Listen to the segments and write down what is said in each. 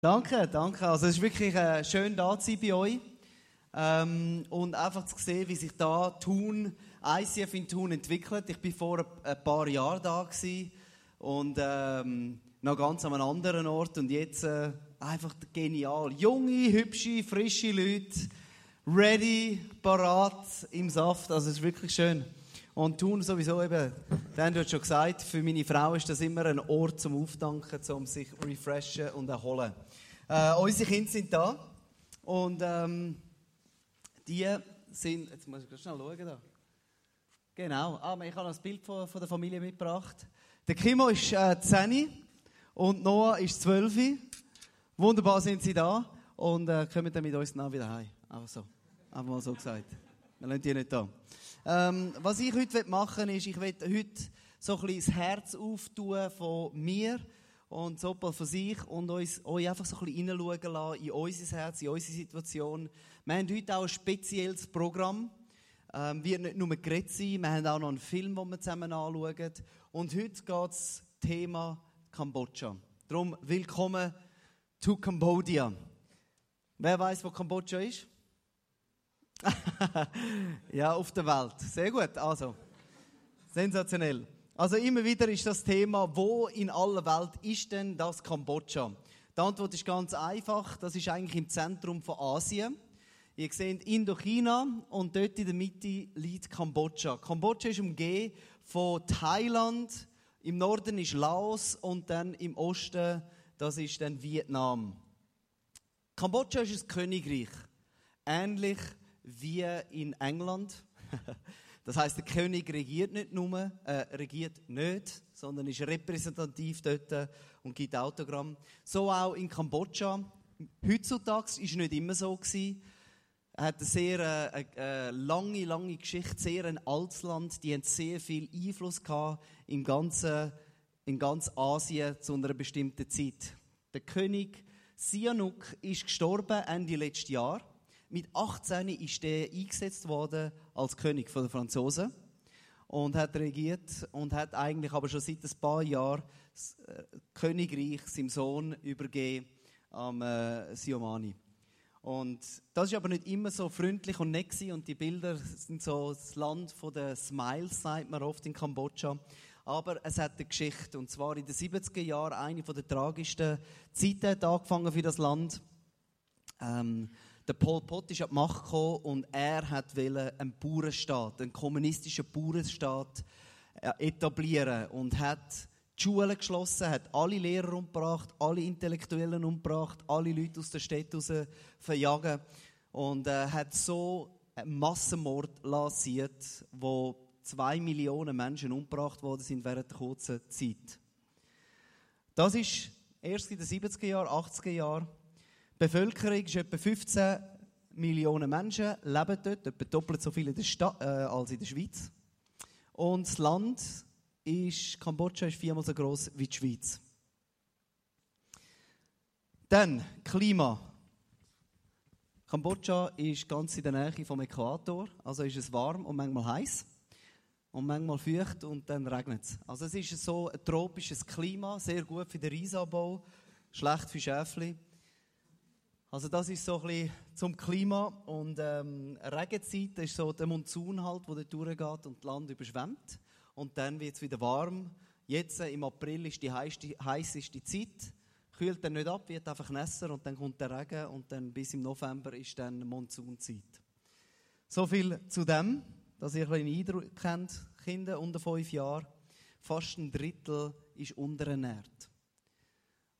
Danke, danke. Also es ist wirklich äh, schön da zu sein bei euch ähm, und einfach zu sehen, wie sich da Thun, ICF in Thun entwickelt. Ich bin vor ein paar Jahren da gewesen und ähm, noch ganz an einem anderen Ort und jetzt äh, einfach genial. Junge, hübsche, frische Leute, ready, parat im Saft. Also es ist wirklich schön. Und Thun sowieso eben, Dan hat schon gesagt, für meine Frau ist das immer ein Ort zum Aufdanken, um sich refreshen und erholen. Äh, unsere Kinder sind da und ähm, die sind, jetzt muss ich schnell schauen da. Genau, ah, ich habe noch ein Bild von, von der Familie mitgebracht. Der Kimo ist äh, 10 und Noah ist 12. Wunderbar sind sie da und äh, kommen dann mit uns nach wieder heim. Einfach so, einfach mal so gesagt. Wir lassen die nicht da. Ähm, was ich heute machen will, ist, ich will heute so ein bisschen das Herz auftun von mir und Soppel von sich und uns, euch einfach so ein bisschen hineinschauen lassen in unser Herz, in unsere Situation. Wir haben heute auch ein spezielles Programm. Ähm, wird nicht nur geredet sein, wir haben auch noch einen Film, den wir zusammen anschauen. Und heute geht es Thema Kambodscha. Darum willkommen to Cambodia. Wer weiß, wo Kambodscha ist? ja, auf der Welt. Sehr gut. Also, sensationell. Also immer wieder ist das Thema, wo in aller Welt ist denn das Kambodscha? Die Antwort ist ganz einfach. Das ist eigentlich im Zentrum von Asien. Ihr seht Indochina und dort in der Mitte liegt Kambodscha. Kambodscha ist umgeben von Thailand, im Norden ist Laos und dann im Osten, das ist dann Vietnam. Kambodscha ist ein Königreich, ähnlich wie in England. Das heißt, der König regiert nicht nur, äh, regiert nicht, sondern ist repräsentativ dort und gibt Autogramm. So auch in Kambodscha. Heutzutage ist es nicht immer so gewesen. Er hat eine sehr äh, äh, lange, lange Geschichte, sehr ein altes Land. Die haben sehr viel Einfluss gehabt im ganzen, in ganz Asien zu einer bestimmten Zeit. Der König Sihanouk ist gestorben Ende letzten Jahr. Mit 18 ist er eingesetzt worden als König der Franzosen und hat regiert und hat eigentlich aber schon seit ein paar Jahren das äh, Königreich seinem Sohn übergeben am äh, Siomani. Und das ist aber nicht immer so freundlich und nett und die Bilder sind so das Land der Smiles, sagt man oft in Kambodscha. Aber es hat eine Geschichte und zwar in den 70er Jahren eine der tragischsten Zeiten hat angefangen für das Land. Ähm, der Pol Pot ist an die Macht gekommen und er hat einen Bauernstaat, einen kommunistischen Bauernstaat äh, etablieren und hat die Schulen geschlossen, hat alle Lehrer umgebracht, alle Intellektuellen umgebracht, alle Leute aus der Stadt raus verjagen und äh, hat so einen Massenmord lanciert, wo zwei Millionen Menschen umgebracht worden sind während der kurzen Zeit. Das ist erst in den 70er Jahren, 80er Jahren die Bevölkerung ist etwa 15 Millionen Menschen, leben dort, etwa doppelt so viele in der Stadt, äh, als in der Schweiz. Und das Land ist, Kambodscha ist viermal so groß wie die Schweiz. Dann Klima. Kambodscha ist ganz in der Nähe vom Äquator, also ist es warm und manchmal heiß und manchmal feucht und dann regnet es. Also es ist so ein tropisches Klima, sehr gut für den Reisanbau, schlecht für Schäfli. Also das ist so ein bisschen zum Klima und ähm, Regenzeit ist so der Monsun halt, wo der durchgeht und das Land überschwemmt und dann wird es wieder warm. Jetzt äh, im April ist die heißeste Zeit, kühlt dann nicht ab, wird einfach nässer und dann kommt der Regen und dann bis im November ist dann Monsunzeit. So viel zu dem, dass ihr einen Eindruck kennt, Kinder unter fünf Jahren, fast ein Drittel ist unterernährt.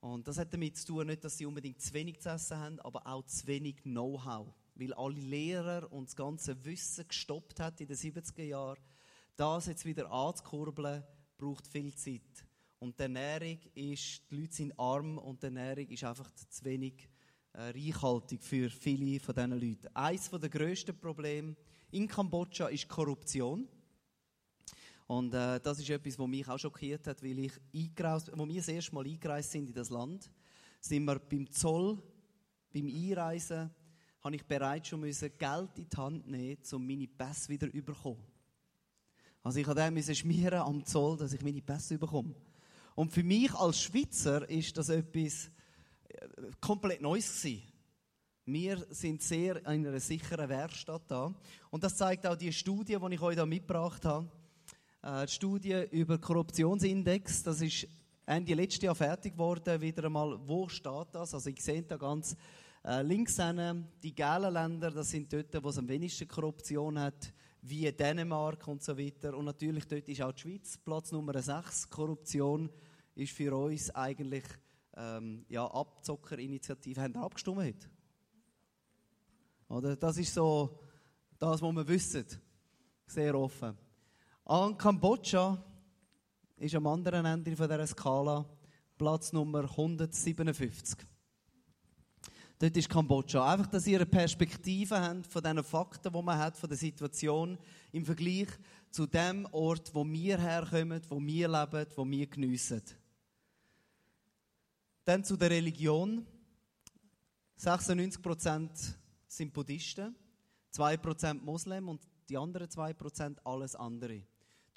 Und das hat damit zu tun, nicht, dass sie unbedingt zu wenig zu essen haben, aber auch zu wenig Know-how. Weil alle Lehrer und das ganze Wissen gestoppt hat in den 70er Jahren. Das jetzt wieder anzukurbeln, braucht viel Zeit. Und die Ernährung ist, die Leute sind arm und die Ernährung ist einfach zu wenig äh, reichhaltig für viele von diesen Leuten. Eines der grössten Probleme in Kambodscha ist Korruption. Und äh, das ist etwas, was mich auch schockiert hat, weil ich eingereist, wo wir das erste Mal eingereist sind in das Land, sind wir beim Zoll, beim Einreisen, habe ich bereits schon müssen Geld in die Hand nehmen, um meine Pässe wieder zu bekommen. Also ich musste schmieren am Zoll, dass ich meine Pässe bekomme. Und für mich als Schweizer ist das etwas, komplett Neues gewesen. Wir sind sehr in einer sicheren Werkstatt da. Und das zeigt auch die Studie, die ich euch da mitgebracht habe. Äh, die Studie über Korruptionsindex, das ist Ende letztes Jahr fertig geworden. Wieder einmal, wo steht das? Also, ich sehe da ganz äh, links hin, die gelben Länder, das sind dort, wo es am wenigsten Korruption hat, wie Dänemark und so weiter. Und natürlich dort ist auch die Schweiz Platz Nummer 6. Korruption ist für uns eigentlich ähm, ja, Abzockerinitiative. Haben wir abgestimmt heute? Oder? Das ist so das, was wir wissen. Sehr offen. An Kambodscha ist am anderen Ende dieser Skala Platz Nummer 157. Dort ist Kambodscha. Einfach, dass ihr eine Perspektive habt von den Fakten, die man hat, von der Situation im Vergleich zu dem Ort, wo wir herkommen, wo wir leben, wo wir geniessen. Dann zu der Religion. 96% sind Buddhisten, 2% Moslem und die anderen 2% alles andere.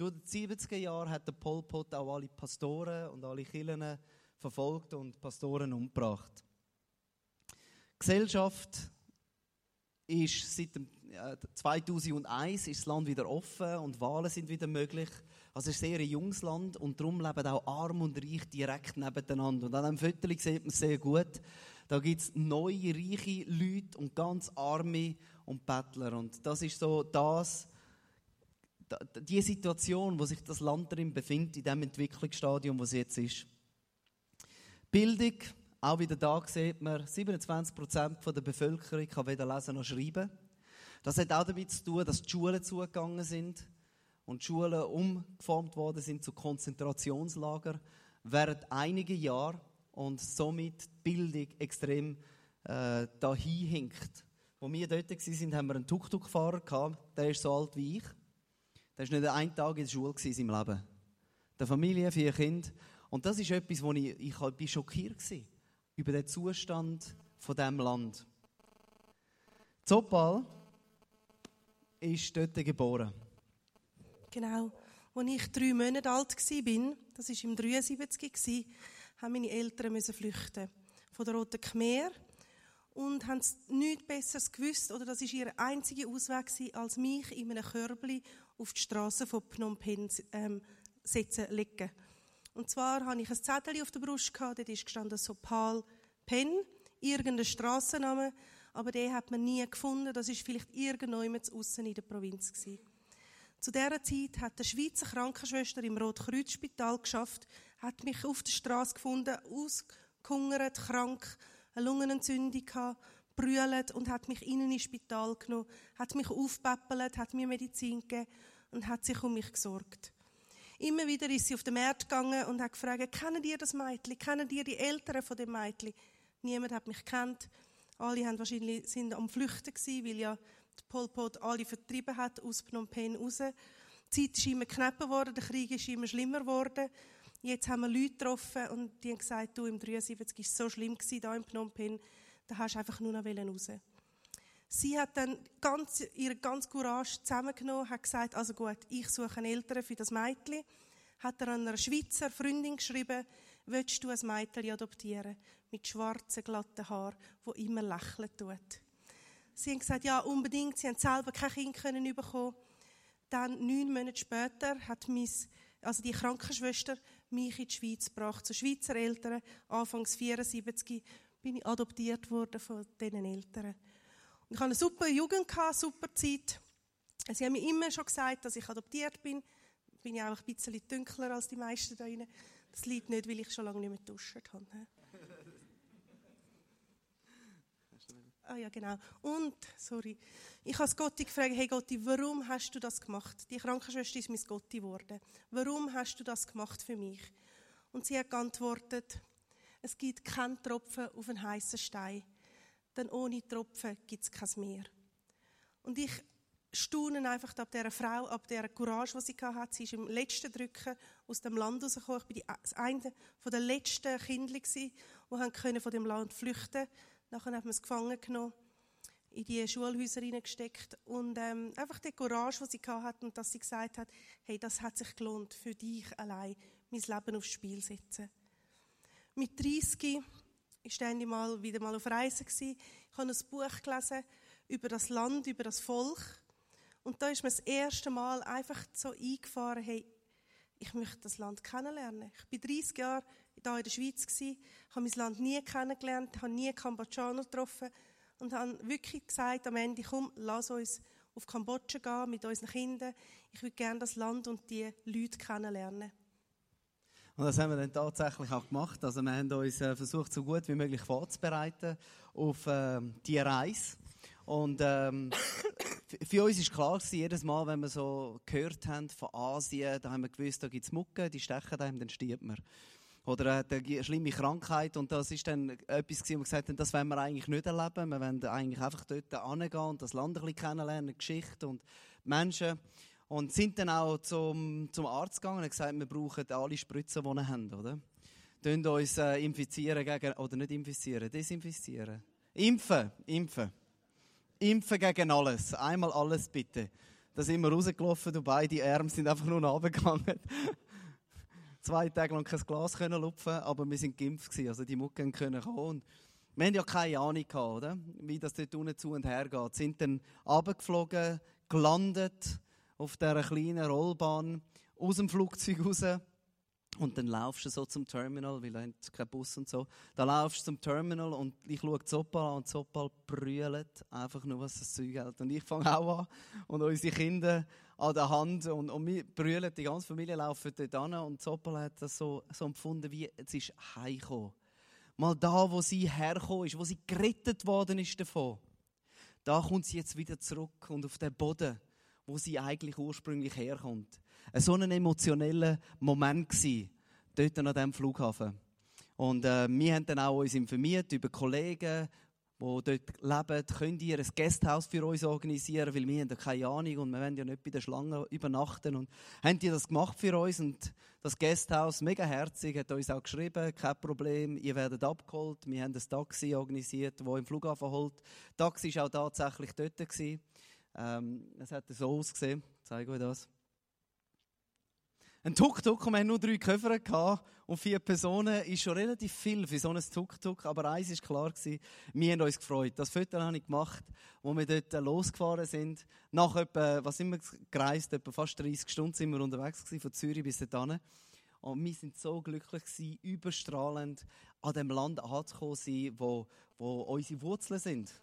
Durch die 70er Jahre hat der Pol Pot auch alle Pastoren und alle Kirchen verfolgt und Pastoren umgebracht. Gesellschaft ist seit 2001 ist das Land wieder offen und Wahlen sind wieder möglich. Also es ist ein sehr junges Land und darum leben auch Arm und Reich direkt nebeneinander. Und an diesem Foto sieht man es sehr gut. Da gibt es neue, reiche Leute und ganz arme und Bettler. Und das ist so das, die Situation, wo sich das Land darin befindet, in dem Entwicklungsstadium, wo es jetzt ist. Bildung auch wieder da sieht man, 27% der Bevölkerung kann weder lesen noch schreiben. Das hat auch damit zu tun, dass die Schulen zugegangen sind und die Schulen umgeformt worden sind zu Konzentrationslager während einiger Jahre und somit die Bildung extrem äh, dahin hinkt. Wo wir dort waren, haben wir einen Tuk-Tuk-Fahrer der ist so alt wie ich. Der war nicht einen Tag in der Schule in seinem Leben. Der Familie, vier Kinder. Und das ist etwas, wo ich, ich, ich schockiert war über den Zustand von dem Land. Zopal ist dort geboren. Genau. Als ich drei Monate alt war, das war im 73, haben meine Eltern flüchten von der Roten Khmer und haben nichts Besseres gewusst, oder das war ihr einziger Ausweg, als mich in einem Körbli auf die Straße von Phnom Penh ähm, setzen legen. Und zwar hatte ich ein Zettel auf der Brust, gehabt, dort ist gestanden Sopal Penn, irgendein Strassenname, aber den hat man nie gefunden. Das ist vielleicht irgendjemand außen in der Provinz gewesen. Zu dieser Zeit hat eine Schweizer Krankenschwester im Rotkreuzspital geschafft, hat mich auf der Straße gefunden, ausgehungert, krank, eine Lungenentzündung gehabt, brüllt und hat mich innen ins Spital genommen, hat mich aufpäppelt, hat mir Medizin gegeben und hat sich um mich gesorgt. Immer wieder ist sie auf den Markt gegangen und hat gefragt, kennen ihr das Mädchen? Kennen ihr die Eltern von dem Mädchen? Niemand hat mich gekannt. Alle haben wahrscheinlich, sind am Flüchten gewesen, weil ja der Pol Pot alle vertrieben hat aus Phnom Penh raus. Die Zeit ist immer knapper geworden, der Krieg ist immer schlimmer geworden. Jetzt haben wir Leute getroffen und die haben gesagt, du, im 73 war es so schlimm gewesen, da in Phnom Penh, da hast du einfach nur noch raus. Sie hat dann ganz, ihre ganze Courage zusammengenommen, hat gesagt, also gut, ich suche einen Eltern für das Mädchen. Hat er einer Schweizer Freundin geschrieben, willst du ein Mädchen adoptieren? Mit schwarzen, glatten Haaren, wo immer lächeln tut. Sie haben gesagt, ja, unbedingt. Sie haben selber kein Kind können bekommen. Dann, neun Monate später, hat mis, also die Krankenschwester mich in die Schweiz gebracht, zu Schweizer Eltern. Anfangs 74 bin ich adoptiert worden von diesen Eltern. Ich hatte eine super Jugend, super Zeit. Sie haben mir immer schon gesagt, dass ich adoptiert bin. Bin ich auch ein bisschen dunkler als die meisten da drinnen. Das liegt nicht, weil ich schon lange nicht mehr geduscht habe. Ah ja, genau. Und, sorry, ich habe Gotti gefragt, hey Gotti, warum hast du das gemacht? Die Krankenschwester ist mein Gotti geworden. Warum hast du das gemacht für mich? Und sie hat geantwortet, es gibt keinen Tropfen auf einen heißen Stein denn ohne Tropfen gibt es kein Meer. Und ich staune einfach ab dieser Frau, ab dieser Courage, die sie hatte. Sie ist im letzten Drücken aus dem Land rausgekommen. Ich war eine der letzten Kinder, die von dem Land flüchten konnten. Nachher hat man es gefangen genommen, in die Schulhäuser hineingesteckt. Und ähm, einfach die Courage, die sie hatte und dass sie gesagt hat, hey, das hat sich gelohnt, für dich allein mein Leben aufs Spiel setzen. Mit 30 ich ständig mal wieder mal auf Reisen gsi. Ich habe ein Buch gelesen über das Land, über das Volk. Und da ist mir das erste Mal einfach so eingefahren, hey, ich möchte das Land kennenlernen. Ich bin 30 Jahre hier in der Schweiz habe mein Land nie kennengelernt, habe nie Kambodschaner getroffen und habe wirklich gesagt am Ende, komm, lass uns auf Kambodscha gehen mit unseren Kindern. Ich würde gerne das Land und die Leute kennenlernen. Und das haben wir dann tatsächlich auch gemacht. Also wir haben uns äh, versucht, so gut wie möglich vorzubereiten auf äh, die Reise. Und ähm, für uns ist klar gewesen, jedes Mal, wenn wir so gehört haben von Asien, da haben wir gewusst, da gibt es Mucke, die stechen da, dann stirbt man. Oder er hat eine schlimme Krankheit und das ist dann etwas wo wir gesagt haben, das wollen wir eigentlich nicht erleben. Wir wollen eigentlich einfach dort hingehen und das Land ein bisschen kennenlernen, Geschichte und Menschen. Und sind dann auch zum, zum Arzt gegangen und gesagt, wir brauchen alle Spritzen, die wir haben, oder? Tun uns äh, infizieren gegen, oder nicht infizieren, desinfizieren. Impfen, impfen. Impfen gegen alles. Einmal alles bitte. Da sind wir rausgelaufen und beide Arme sind einfach nur runtergegangen. Zwei Tage lang kein Glas können lupfen, aber wir sind geimpft also die Mucken können kommen. Wir haben ja keine Ahnung gehabt, oder? Wie das dort unten zu und her geht. Sind dann runtergeflogen, gelandet, auf dieser kleinen Rollbahn aus dem Flugzeug raus. Und dann laufst du so zum Terminal, weil da kein Bus und so. Da laufst du zum Terminal und ich schaue Zoppal an und Zoppal brüllt einfach nur, was das Zeug hält. Und ich fange auch an und unsere Kinder an der Hand und, und wir brüllen, die ganze Familie laufen dort an und Zoppal hat das so, so empfunden, wie es ist heimgekommen. Mal da, wo sie hergekommen ist, wo sie gerettet worden ist davon. Da kommt sie jetzt wieder zurück und auf den Boden wo sie eigentlich ursprünglich herkommt. Ein so ein emotioneller Moment war, dort an diesem Flughafen. Und äh, wir haben dann auch uns informiert über Kollegen, die dort leben. Könnt ihr ein Gasthaus für uns organisieren? Weil wir haben ja keine Ahnung und wir wollen ja nicht bei der Schlange übernachten. Und haben die das gemacht für uns? Und das Gasthaus, mega herzig, hat uns auch geschrieben, kein Problem, ihr werdet abgeholt. Wir haben ein Taxi organisiert, das im Flughafen holt. Das Taxi war auch tatsächlich dort. Gewesen. Ähm, es hat so ausgesehen. Ich zeige euch das. Ein Tuk-Tuk, wir hatten nur drei Koffer und vier Personen, ist schon relativ viel für so ein Tuk-Tuk, aber eins war klar, gewesen, wir haben uns gefreut. Das Foto habe ich gemacht, wo wir dort losgefahren sind. Nach etwa, was sind wir gereist, etwa fast 30 Stunden sind wir unterwegs gewesen, von Zürich bis dorthin. Und wir sind so glücklich gewesen, überstrahlend an dem Land anzukommen, wo, wo unsere Wurzeln sind.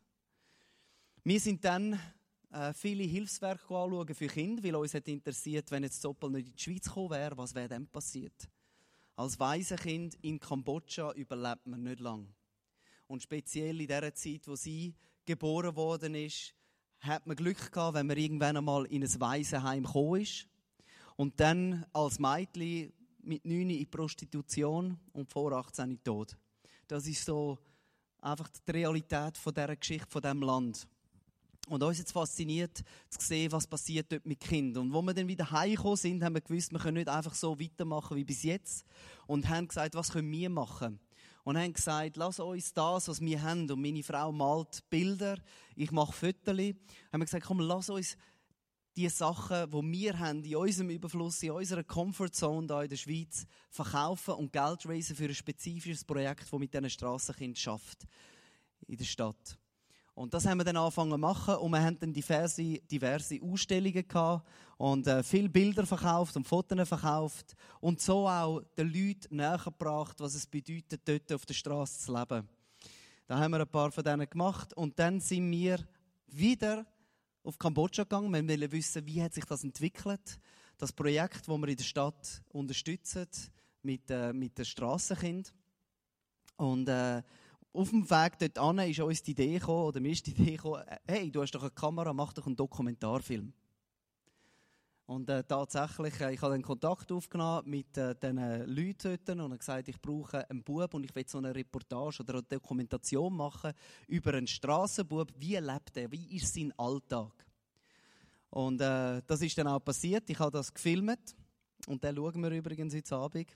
Wir sind dann äh, viele Hilfswerke anschauen für Kinder, weil uns hat interessiert, wenn jetzt Zoppel nicht in die Schweiz gekommen wäre, was wäre dann passiert? Als Waisenkind in Kambodscha überlebt man nicht lang. Und speziell in der Zeit, wo sie geboren worden ist, hat man Glück gehabt, wenn man irgendwann einmal in ein Waisenheim gekommen ist. Und dann als Mädchen mit 9 in Prostitution und vor 18 in Tod. Das ist so einfach die Realität von dieser Geschichte, von diesem Land. Und uns jetzt fasziniert zu sehen, was passiert dort mit Kindern. Und wo wir dann wieder heimgekommen sind, haben wir gewusst, wir können nicht einfach so weitermachen wie bis jetzt. Und haben gesagt, was können wir machen? Und haben gesagt, lass uns das, was wir haben. Und meine Frau malt Bilder, ich mache Fotos. Haben wir gesagt, komm, lass uns die Sachen, die wir haben, in unserem Überfluss, in unserer Comfortzone hier in der Schweiz, verkaufen und Geld raisen für ein spezifisches Projekt, das mit diesen Strassenkindern schafft in der Stadt. Und das haben wir dann angefangen zu machen und wir haben dann diverse, diverse Ausstellungen gehabt und äh, viele Bilder verkauft und Fotos verkauft und so auch den Leuten nähergebracht, was es bedeutet, dort auf der Straße zu leben. Da haben wir ein paar von denen gemacht und dann sind wir wieder auf Kambodscha gegangen. Wir wollten wissen, wie hat sich das entwickelt. Das Projekt, das wir in der Stadt unterstützen mit, äh, mit den Strassenkind. Und äh, auf dem Weg dort an ist uns die Idee gekommen, oder mir ist die Idee gekommen, äh, hey, du hast doch eine Kamera, mach doch einen Dokumentarfilm. Und äh, tatsächlich, äh, ich habe einen Kontakt aufgenommen mit äh, diesen Leuten dort und gesagt, ich brauche einen Bub und ich will so eine Reportage oder eine Dokumentation machen über einen Strassenbub. Wie lebt er? Wie ist sein Alltag? Und äh, das ist dann auch passiert. Ich habe das gefilmt und den schauen wir übrigens heute Abend.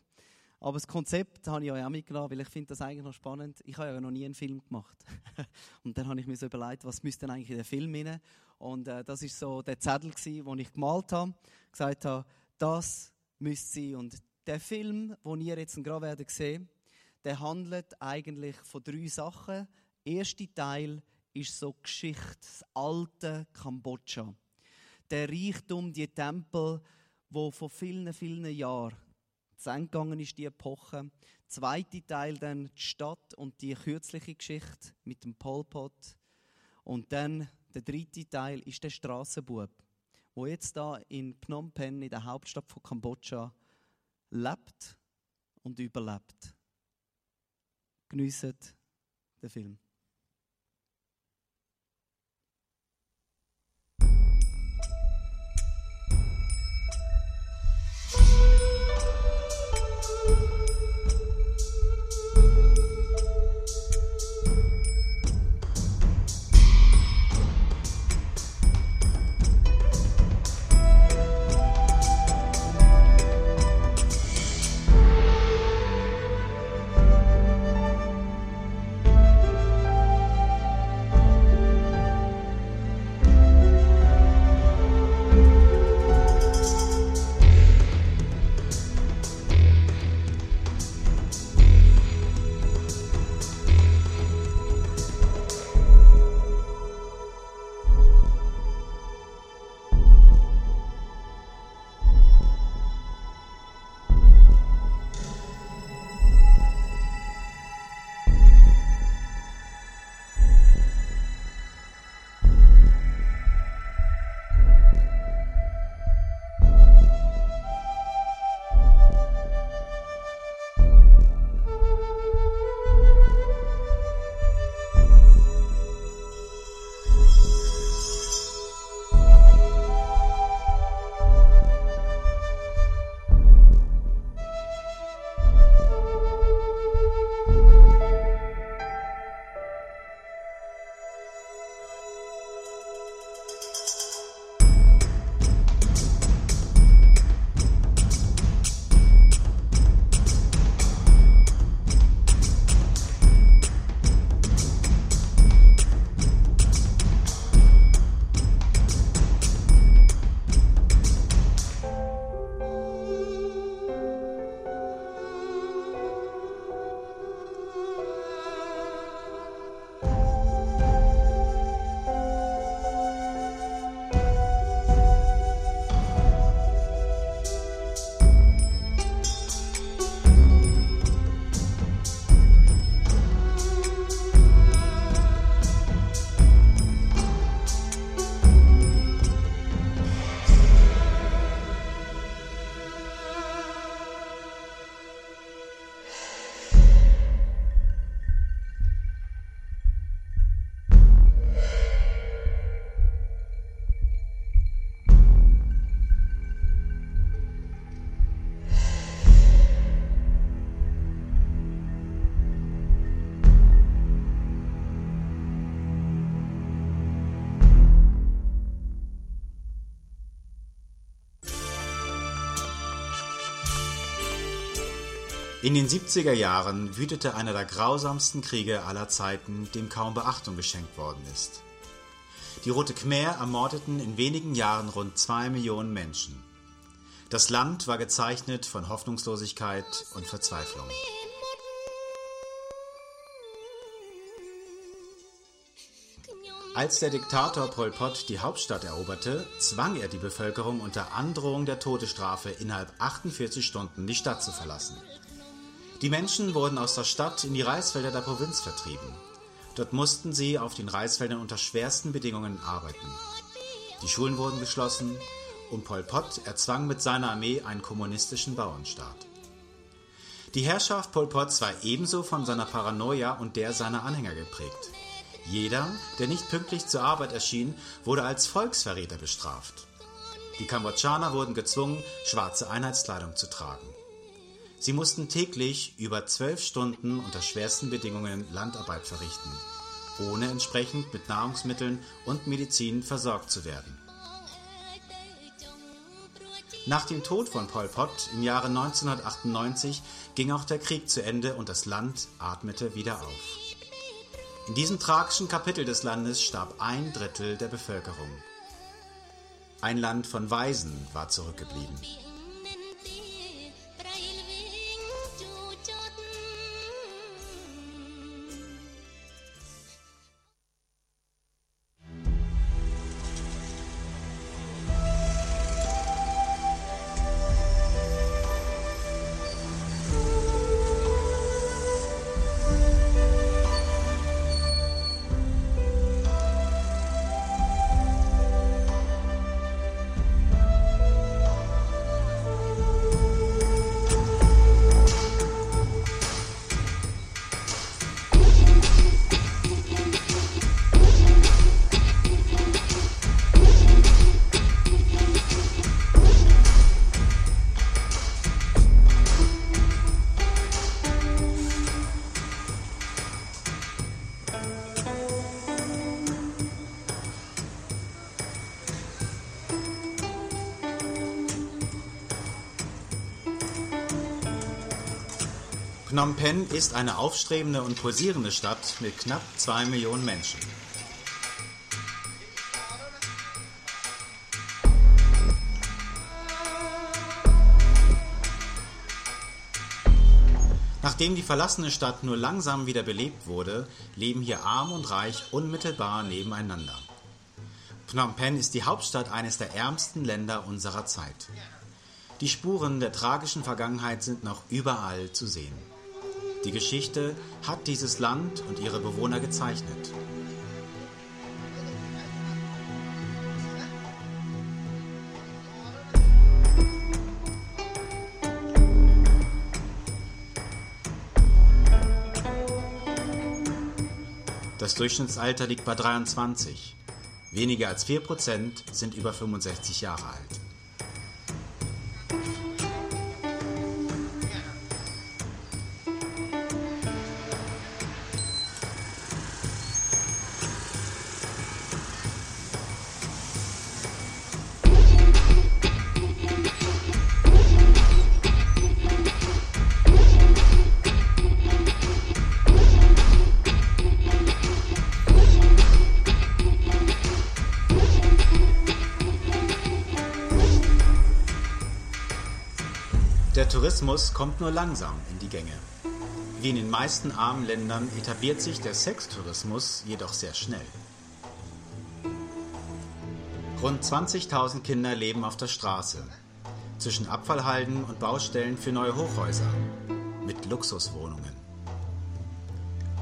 Aber das Konzept habe ich euch auch mitgenommen, weil ich finde das eigentlich noch spannend. Ich habe ja noch nie einen Film gemacht. und dann habe ich mir so überlegt, was müsste denn eigentlich in den Film rein? Und äh, das ist so der Zettel den ich gemalt habe. Gesagt habe, das müsste sein. Und der Film, den ihr jetzt gerade werdet sehen, der handelt eigentlich von drei Sachen. Der erste Teil ist so Geschichte, das alte Kambodscha. Der Reichtum, die Tempel, wo vor vielen, vielen Jahren zu Ende gegangen ist, die Epoche. Zweite Teil dann die Stadt und die kürzliche Geschichte mit dem Pol Pot. Und dann der dritte Teil ist der Strassenbub, wo jetzt da in Phnom Penh, in der Hauptstadt von Kambodscha, lebt und überlebt. Geniessen den Film. In den 70er Jahren wütete einer der grausamsten Kriege aller Zeiten, dem kaum Beachtung geschenkt worden ist. Die Rote Khmer ermordeten in wenigen Jahren rund zwei Millionen Menschen. Das Land war gezeichnet von Hoffnungslosigkeit und Verzweiflung. Als der Diktator Pol Pot die Hauptstadt eroberte, zwang er die Bevölkerung unter Androhung der Todesstrafe innerhalb 48 Stunden die Stadt zu verlassen. Die Menschen wurden aus der Stadt in die Reisfelder der Provinz vertrieben. Dort mussten sie auf den Reisfeldern unter schwersten Bedingungen arbeiten. Die Schulen wurden geschlossen und Pol Pot erzwang mit seiner Armee einen kommunistischen Bauernstaat. Die Herrschaft Pol Pots war ebenso von seiner Paranoia und der seiner Anhänger geprägt. Jeder, der nicht pünktlich zur Arbeit erschien, wurde als Volksverräter bestraft. Die Kambodschaner wurden gezwungen, schwarze Einheitskleidung zu tragen. Sie mussten täglich über zwölf Stunden unter schwersten Bedingungen Landarbeit verrichten, ohne entsprechend mit Nahrungsmitteln und Medizin versorgt zu werden. Nach dem Tod von Pol Pot im Jahre 1998 ging auch der Krieg zu Ende und das Land atmete wieder auf. In diesem tragischen Kapitel des Landes starb ein Drittel der Bevölkerung. Ein Land von Waisen war zurückgeblieben. Phnom Penh ist eine aufstrebende und pulsierende Stadt mit knapp zwei Millionen Menschen. Nachdem die verlassene Stadt nur langsam wieder belebt wurde, leben hier arm und reich unmittelbar nebeneinander. Phnom Penh ist die Hauptstadt eines der ärmsten Länder unserer Zeit. Die Spuren der tragischen Vergangenheit sind noch überall zu sehen. Die Geschichte hat dieses Land und ihre Bewohner gezeichnet. Das Durchschnittsalter liegt bei 23. Weniger als 4% sind über 65 Jahre alt. Kommt nur langsam in die Gänge. Wie in den meisten armen Ländern etabliert sich der Sextourismus jedoch sehr schnell. Rund 20.000 Kinder leben auf der Straße, zwischen Abfallhalden und Baustellen für neue Hochhäuser, mit Luxuswohnungen.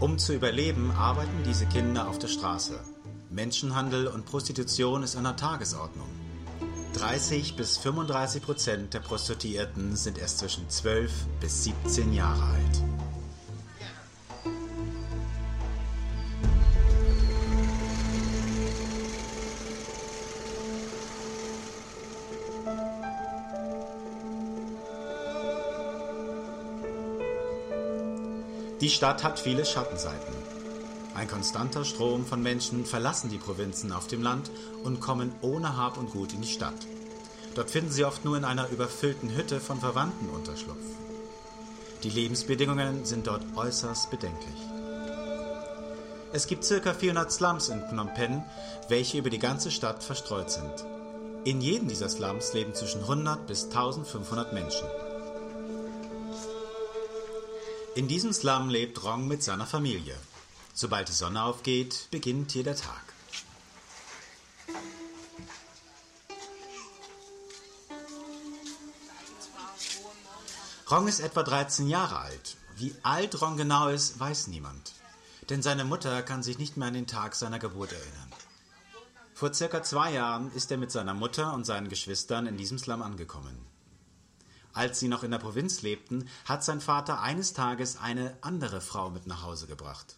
Um zu überleben, arbeiten diese Kinder auf der Straße. Menschenhandel und Prostitution ist an der Tagesordnung. 30 bis 35 Prozent der Prostituierten sind erst zwischen 12 bis 17 Jahre alt. Die Stadt hat viele Schattenseiten. Ein konstanter Strom von Menschen verlassen die Provinzen auf dem Land und kommen ohne Hab und Gut in die Stadt. Dort finden sie oft nur in einer überfüllten Hütte von Verwandten Unterschlupf. Die Lebensbedingungen sind dort äußerst bedenklich. Es gibt ca. 400 Slums in Phnom Penh, welche über die ganze Stadt verstreut sind. In jedem dieser Slums leben zwischen 100 bis 1500 Menschen. In diesem Slum lebt Rong mit seiner Familie. Sobald die Sonne aufgeht, beginnt hier der Tag. Rong ist etwa 13 Jahre alt. Wie alt Rong genau ist, weiß niemand. Denn seine Mutter kann sich nicht mehr an den Tag seiner Geburt erinnern. Vor circa zwei Jahren ist er mit seiner Mutter und seinen Geschwistern in diesem Slum angekommen. Als sie noch in der Provinz lebten, hat sein Vater eines Tages eine andere Frau mit nach Hause gebracht.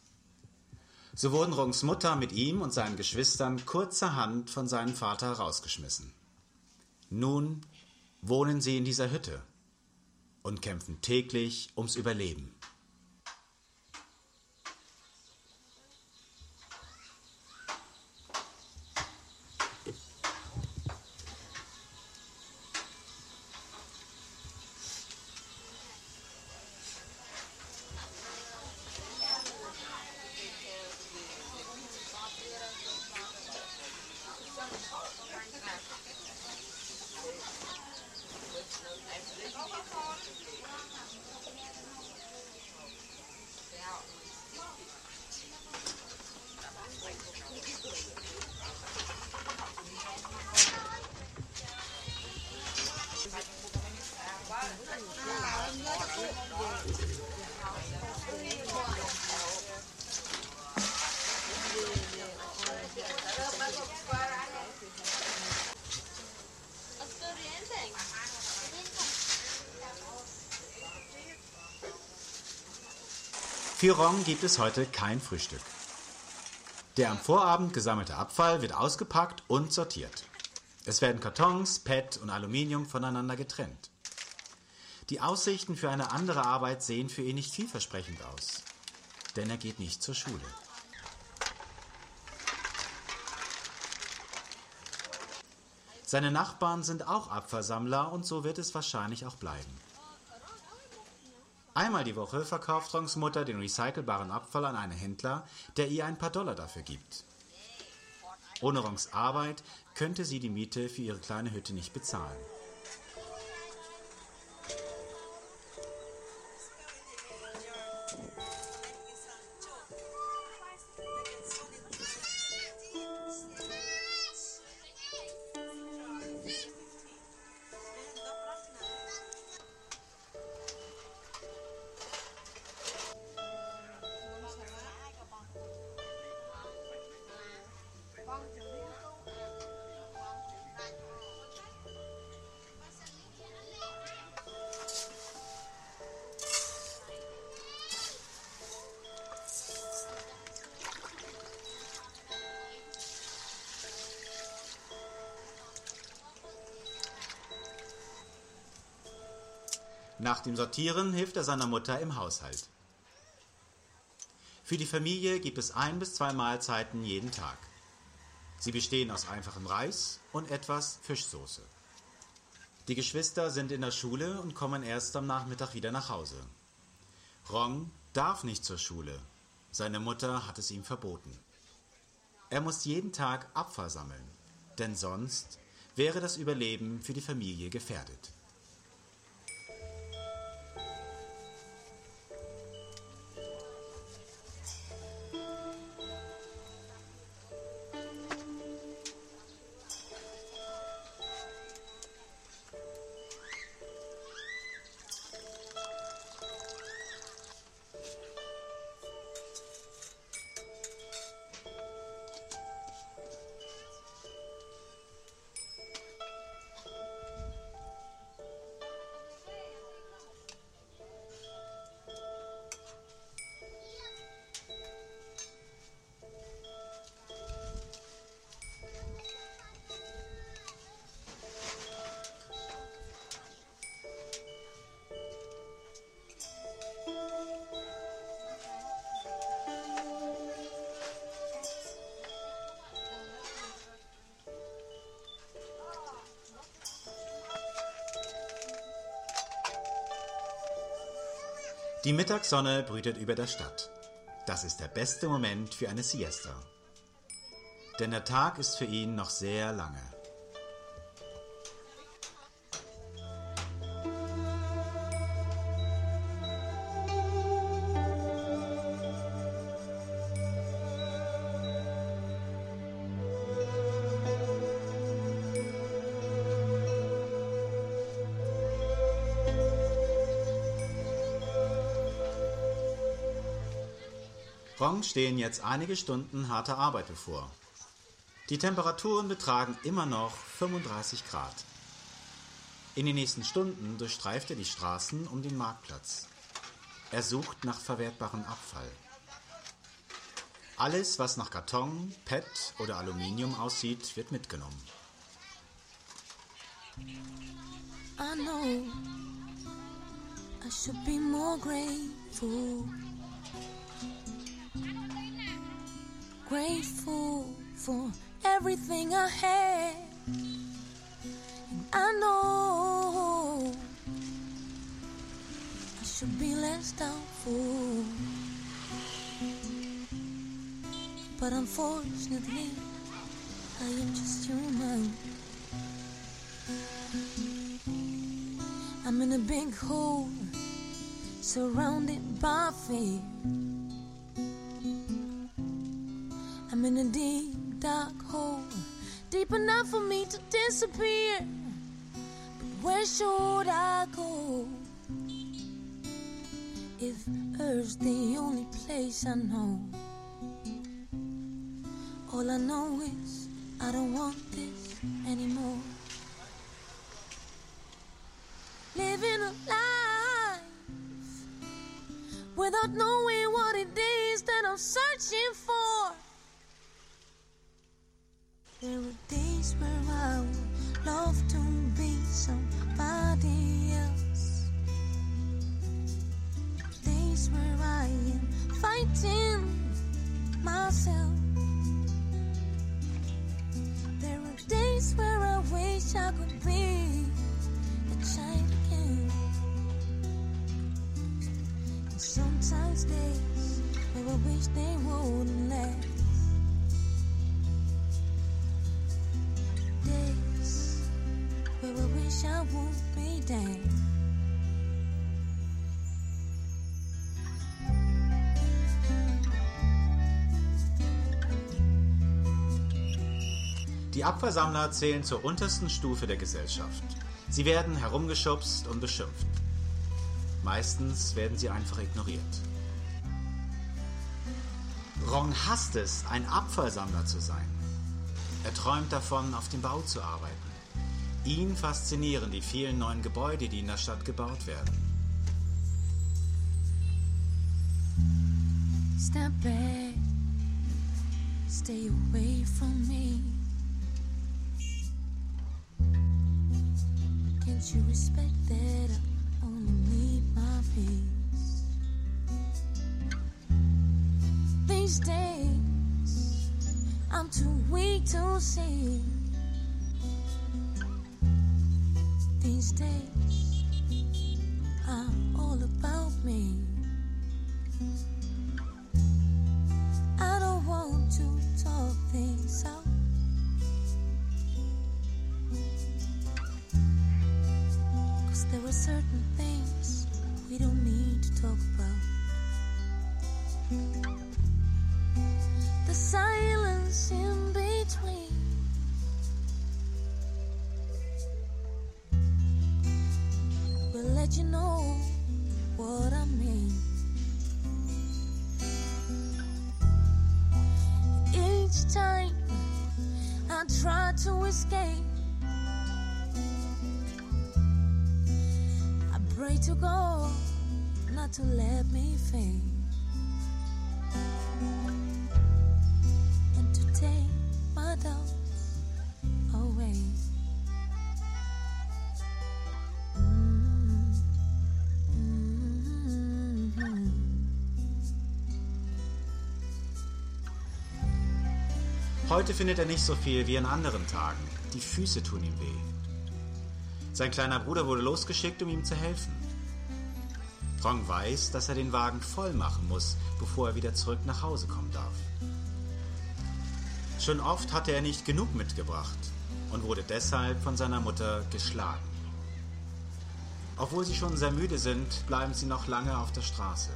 So wurden Rongs Mutter mit ihm und seinen Geschwistern kurzerhand von seinem Vater herausgeschmissen. Nun wohnen sie in dieser Hütte und kämpfen täglich ums Überleben. Für Rong gibt es heute kein Frühstück. Der am Vorabend gesammelte Abfall wird ausgepackt und sortiert. Es werden Kartons, PET und Aluminium voneinander getrennt. Die Aussichten für eine andere Arbeit sehen für ihn nicht vielversprechend aus, denn er geht nicht zur Schule. Seine Nachbarn sind auch Abfallsammler und so wird es wahrscheinlich auch bleiben. Einmal die Woche verkauft Rongs Mutter den recycelbaren Abfall an einen Händler, der ihr ein paar Dollar dafür gibt. Ohne Rongs Arbeit könnte sie die Miete für ihre kleine Hütte nicht bezahlen. Dem Sortieren hilft er seiner Mutter im Haushalt. Für die Familie gibt es ein bis zwei Mahlzeiten jeden Tag. Sie bestehen aus einfachem Reis und etwas Fischsoße. Die Geschwister sind in der Schule und kommen erst am Nachmittag wieder nach Hause. Rong darf nicht zur Schule. Seine Mutter hat es ihm verboten. Er muss jeden Tag Abfall sammeln, denn sonst wäre das Überleben für die Familie gefährdet. Die Mittagssonne brütet über der Stadt. Das ist der beste Moment für eine Siesta. Denn der Tag ist für ihn noch sehr lange. Stehen jetzt einige Stunden harter Arbeit bevor. Die Temperaturen betragen immer noch 35 Grad. In den nächsten Stunden durchstreift er die Straßen um den Marktplatz. Er sucht nach verwertbarem Abfall. Alles, was nach Karton, PET oder Aluminium aussieht, wird mitgenommen. I know I should be more grateful. Grateful for everything I had. I know I should be less doubtful. But unfortunately, I am just human. I'm in a big hole, surrounded by fear. I'm in a deep, dark hole, deep enough for me to disappear. But where should I go? If Earth's the only place I know, all I know is I don't want this anymore. Living a life without knowing what it is that I'm searching for. There were days where I would love to be somebody else. Days where I am fighting myself. There are days where I wish I could be a child again. those days where we wish they wouldn't last. Days where we wish I would be dead. Die Abfallsammler zählen zur untersten Stufe der Gesellschaft. Sie werden herumgeschubst und beschimpft. Meistens werden sie einfach ignoriert. Rong hasst es, ein Abfallsammler zu sein. Er träumt davon, auf dem Bau zu arbeiten. Ihn faszinieren die vielen neuen Gebäude, die in der Stadt gebaut werden. Step back, stay away from me. Can't you respect that I only need my peace? These days, I'm too weak to see. These days, I'm all about me. To God not to let me mm. Heute findet er nicht so viel wie an anderen Tagen. Die Füße tun ihm weh. Sein kleiner Bruder wurde losgeschickt, um ihm zu helfen. Rong weiß, dass er den Wagen voll machen muss, bevor er wieder zurück nach Hause kommen darf. Schon oft hatte er nicht genug mitgebracht und wurde deshalb von seiner Mutter geschlagen. Obwohl sie schon sehr müde sind, bleiben sie noch lange auf der Straße.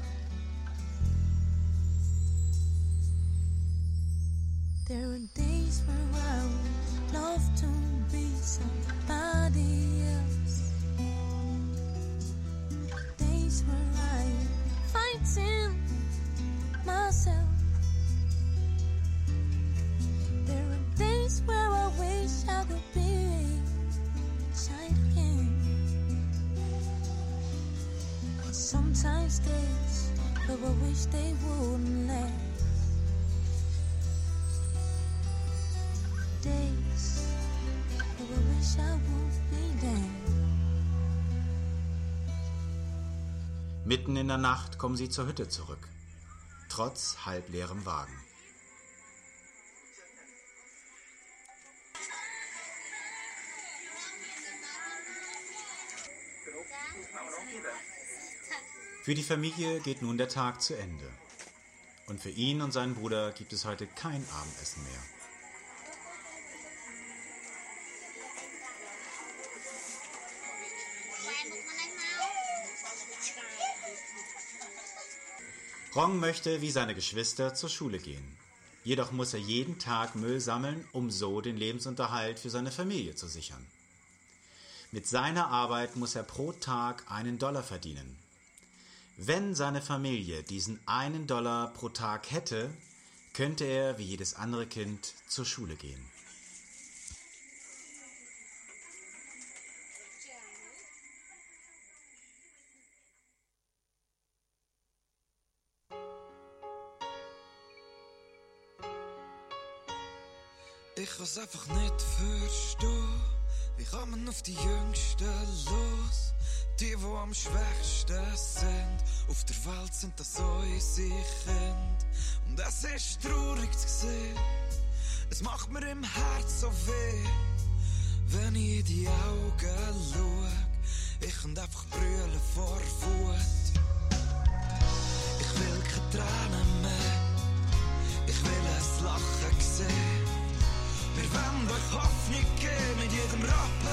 There are days where I would love to be somebody Where I am fighting myself. There are days where I wish I could be child again. Sometimes days I wish they wouldn't last. days I wish I would Mitten in der Nacht kommen sie zur Hütte zurück. Trotz halbleerem Wagen. Für die Familie geht nun der Tag zu Ende. Und für ihn und seinen Bruder gibt es heute kein Abendessen mehr. Rong möchte wie seine Geschwister zur Schule gehen. Jedoch muss er jeden Tag Müll sammeln, um so den Lebensunterhalt für seine Familie zu sichern. Mit seiner Arbeit muss er pro Tag einen Dollar verdienen. Wenn seine Familie diesen einen Dollar pro Tag hätte, könnte er wie jedes andere Kind zur Schule gehen. Ich kann's einfach nicht verstehen. Wie kann man auf die Jüngsten los? Die, wo am schwächsten sind. Auf der Welt sind das unsere Kinder. Und es ist traurig zu sehen. Es macht mir im Herz so weh. Wenn ich in die Augen schau. Ich kann einfach brüllen vor Wut. Ich will keine Tränen mehr. Ich will es lachen sehen. Wir wollen euch Hoffnung geben mit jedem Rappen.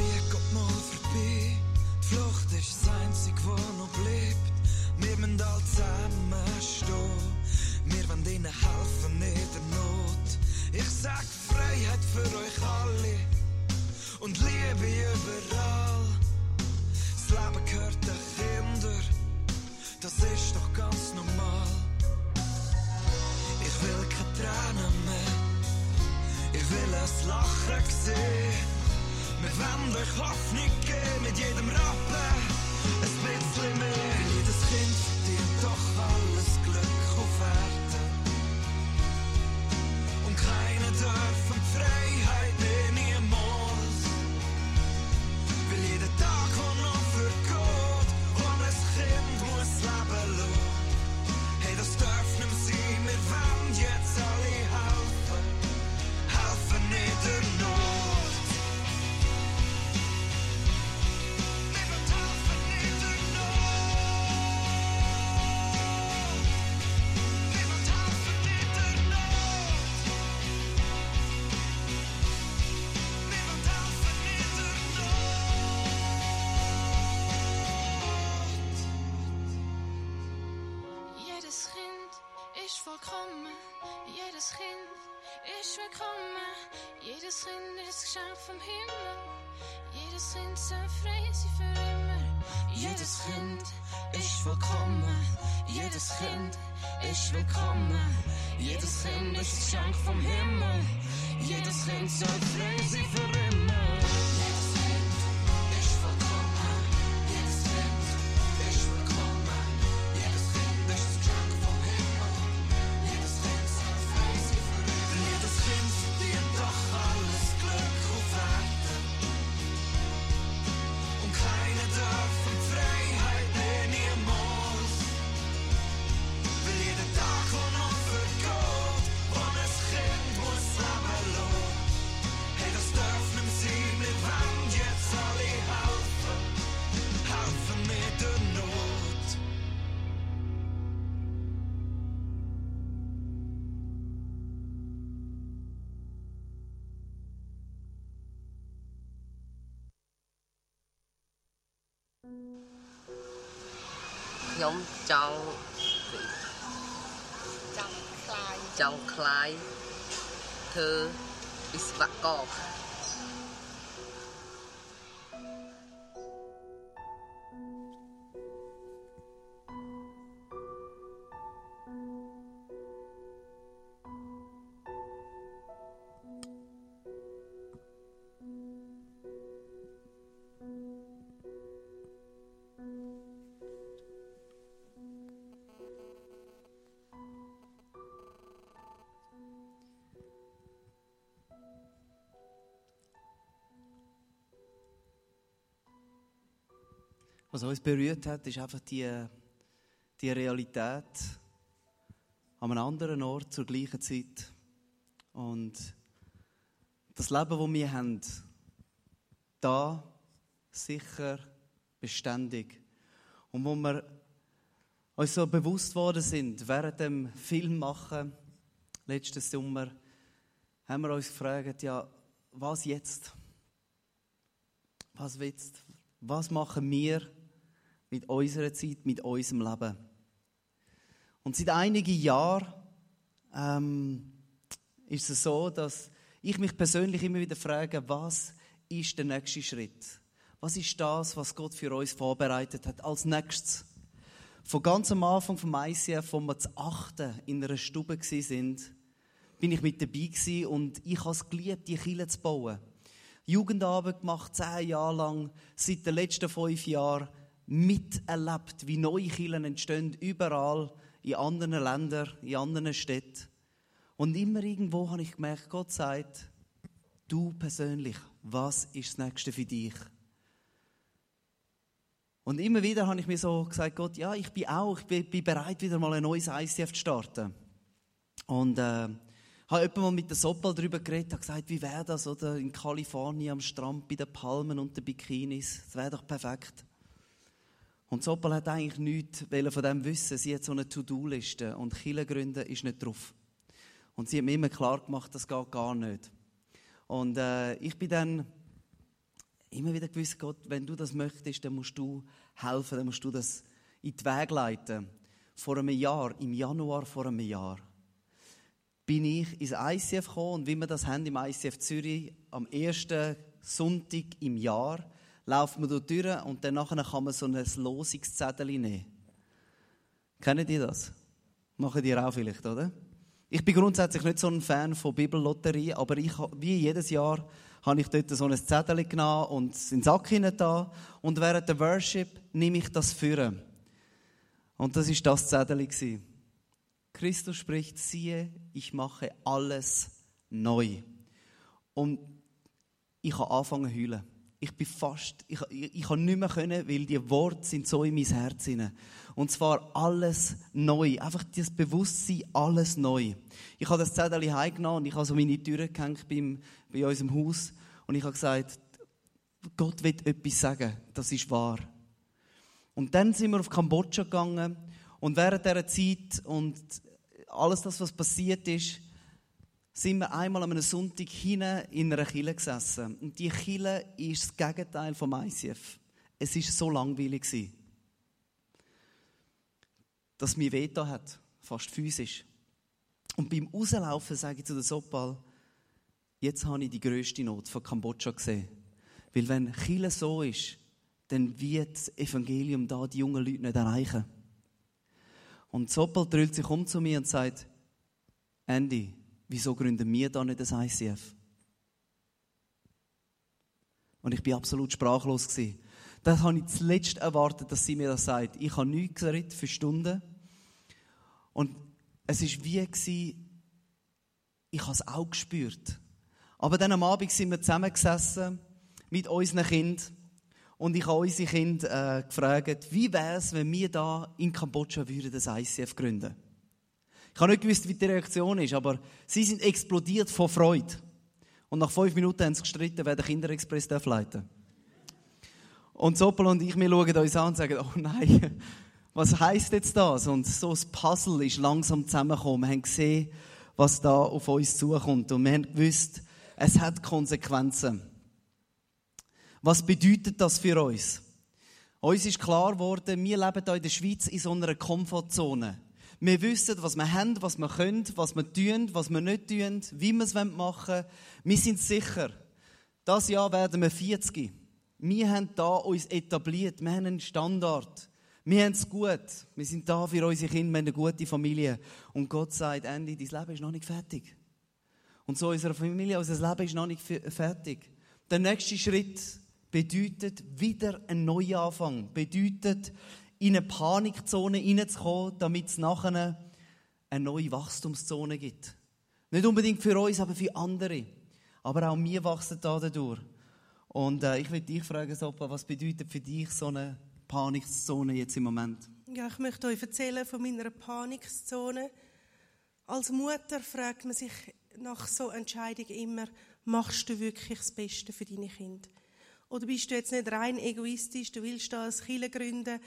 Krieg geht mal vorbei. Die Flucht ist das Einzige, was noch bleibt. Wir müssen alle zusammen stehen. Wir wollen ihnen helfen, nicht der Not. Ich sag Freiheit für euch alle und Liebe überall. Das Leben gehört den Kindern, das ist doch ganz normal. Ich will keine Tränen mehr, ich will es lachen sehen. Euch Hoffnung geben mit jedem Rappen. Ein bisschen mehr. Jedes Kind verdient doch willkommen, jedes Kind ist Geschenk vom Himmel, jedes Kind soll frei sein für immer. Jedes Kind ist vollkommen, jedes Kind ist willkommen, jedes Kind ist Geschenk vom Himmel, jedes Kind soll frei sein für immer. Was uns berührt hat, ist einfach die, die Realität an einem anderen Ort zur gleichen Zeit. Und das Leben, das wir haben, da sicher beständig. Und wo wir uns so bewusst worden sind, während dem Film machen, letzten Sommer, haben wir uns gefragt, ja, was jetzt? Was jetzt? Was machen wir mit unserer Zeit, mit unserem Leben? Und seit einigen Jahren ähm, ist es so, dass ich mich persönlich immer wieder frage, was ist der nächste Schritt? Was ist das, was Gott für uns vorbereitet hat als nächstes? Von ganz am Anfang vom ICF, wo wir zu achten in einer Stube sind, bin ich mit dabei gewesen und ich habe es geliebt, die Kirche zu bauen. Jugendarbeit gemacht, zehn Jahre lang, seit den letzten fünf Jahren miterlebt, wie neue Kirchen entstehen, überall, in anderen Ländern, in anderen Städten. Und immer irgendwo habe ich gemerkt, Gott sagt, du persönlich, was ist das Nächste für dich? Und immer wieder habe ich mir so gesagt, Gott, ja, ich bin auch, ich bin, bereit, wieder mal ein neues ICF zu starten. Und äh, habe jemand mal mit der Soppel darüber geredet, habe gesagt, wie wäre das, oder in Kalifornien am Strand bei den Palmen und den Bikinis, das wäre doch perfekt. Und Soppel hat eigentlich nichts von dem wissen. Sie hat so eine To-Do-Liste und Kirche gründen ist nicht drauf. Und sie hat mir immer klar gemacht, das geht gar nicht. Und äh, ich bin dann immer wieder gewusst, Gott, wenn du das möchtest, dann musst du helfen, dann musst du das in die Wege leiten. Vor einem Jahr, im Januar vor einem Jahr, bin ich ins ICF gekommen und wie wir das haben im ICF Zürich, am ersten Sonntag im Jahr, läuft man durch und dann nachher kann man so ein Losungszettel nehmen. Kennen die das? Machen die auch vielleicht, oder? Ich bin grundsätzlich nicht so ein Fan von Bibellotterie, aber ich, wie jedes Jahr habe ich dort so ein Zettel genommen und in den Sack da und während der Worship nehme ich das führen. Und das ist das Zettel. Christus spricht, siehe, ich mache alles neu. Und ich habe angefangen zu heulen. Ich bin fast, ich, ich, ich kann nicht mehr können, weil die Worte sind so in mein Herz hinein. Und zwar alles neu. Einfach das Bewusstsein, alles neu. Ich habe das Zettel heimgenommen und ich habe so meine Türe gehängt beim, bei unserem Haus. Und ich habe gesagt, Gott will etwas sagen. Das ist wahr. Und dann sind wir auf Kambodscha gegangen. Und während dieser Zeit und alles das, was passiert ist, sind wir einmal an einem Sonntag hinten in einer Kille gesessen. Und die Kille ist das Gegenteil vom ICF. Es war so langweilig. Dass mir weh hat, fast physisch. Und beim Rauslaufen sage ich zu der Sopal, jetzt habe ich die grösste Not von Kambodscha gesehen. Weil wenn Chile so ist, dann wird das Evangelium da die jungen Leute nicht erreichen. Und Sopal drüllt sich um zu mir und sagt, Andy, wieso gründen wir da nicht das ICF? Und ich bin absolut sprachlos gewesen. Das habe ich zuletzt erwartet, dass sie mir das sagt. Ich habe nichts geredet für Stunden. Und es ist wie gewesen, ich habe es auch gespürt. Aber dann am Abend sind wir zusammengesessen mit unseren Kindern. Und ich habe unsere Kinder äh, gefragt, wie wäre es, wenn wir da in Kambodscha würden das ICF gründen Ich habe nicht gewusst, wie die Reaktion ist, aber sie sind explodiert vor Freude. Und nach fünf Minuten haben sie gestritten, wer den Kinderexpress darf leiten Und Soppel und ich, wir schauen uns an und sagen, oh nein, was heisst jetzt das? Und so das Puzzle ist langsam zusammengekommen. Wir haben gesehen, was da auf uns zukommt. Und wir haben gewusst, es hat Konsequenzen. Was bedeutet das für uns? Uns ist klar geworden, wir leben hier in der Schweiz in so einer Komfortzone. Wir wissen, was wir haben, was wir können, was wir tun, was wir nicht tun, wie wir es machen wollen. Wir sind sicher. Das Jahr werden wir 40. Wir haben da uns etabliert. Wir haben einen Standard. Wir haben es gut. Wir sind da für unsere Kinder. Wir haben eine gute Familie. Und Gott sagt, Andy, dein Leben ist noch nicht fertig. Und so unsere Familie, unser Leben ist noch nicht fertig. Der nächste Schritt bedeutet wieder ein Neuanfang. Bedeutet, in eine Panikzone hineinzukommen, damit es nachher eine neue Wachstumszone gibt. Nicht unbedingt für uns, aber für andere. Aber auch wir wachsen da dadurch. Und äh, ich will dich fragen, Sopa, was bedeutet für dich so eine Panikzone jetzt im Moment? Ja, ich möchte euch erzählen von meiner Panikzone. Als Mutter fragt man sich nach so Entscheidungen immer, machst du wirklich das Beste für deine Kinder? Oder bist du jetzt nicht rein egoistisch, du willst da ein Kille gründen,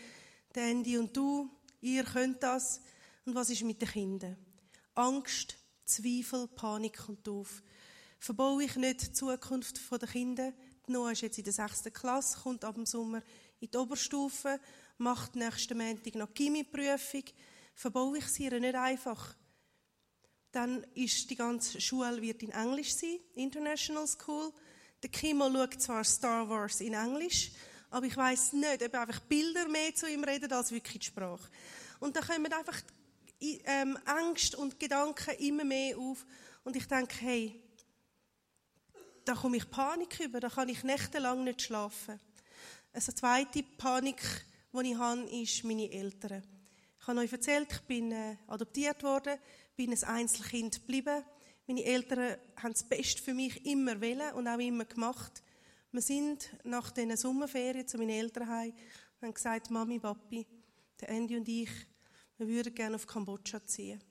der Andy und du, ihr könnt das. Und was ist mit den Kindern? Angst, Zweifel, Panik kommt auf. Verbaue ich nicht die Zukunft der Kinder? Die Noah ist jetzt in der sechsten Klasse, kommt ab dem Sommer in die Oberstufe, macht nächsten Montag noch Gimmi-Prüfung. Verbaue ich sie ihr nicht einfach? Dann ist die ganze Schule wird in Englisch sein, International School. Der Kimmel schaut zwar Star Wars in Englisch, aber ich weiß nicht, ob einfach Bilder mehr zu ihm reden als wirklich die Sprache. Und da kommen einfach ähm, Ängste und Gedanken immer mehr auf. Und ich denke, hey, da komme ich Panik über, da kann ich nächtelang nicht schlafen. Also eine zweite Panik, die ich habe, ist meine Eltern. Ich habe euch erzählt, ich bin äh, adoptiert worden, bin ein Einzelkind geblieben. Meine Eltern haben das Beste für mich immer wollen und auch immer gemacht. Wir sind nach diesen Sommerferien zu meinen Eltern heim und haben gesagt, Mami, Papi, der Andy und ich, wir würden gerne auf Kambodscha ziehen.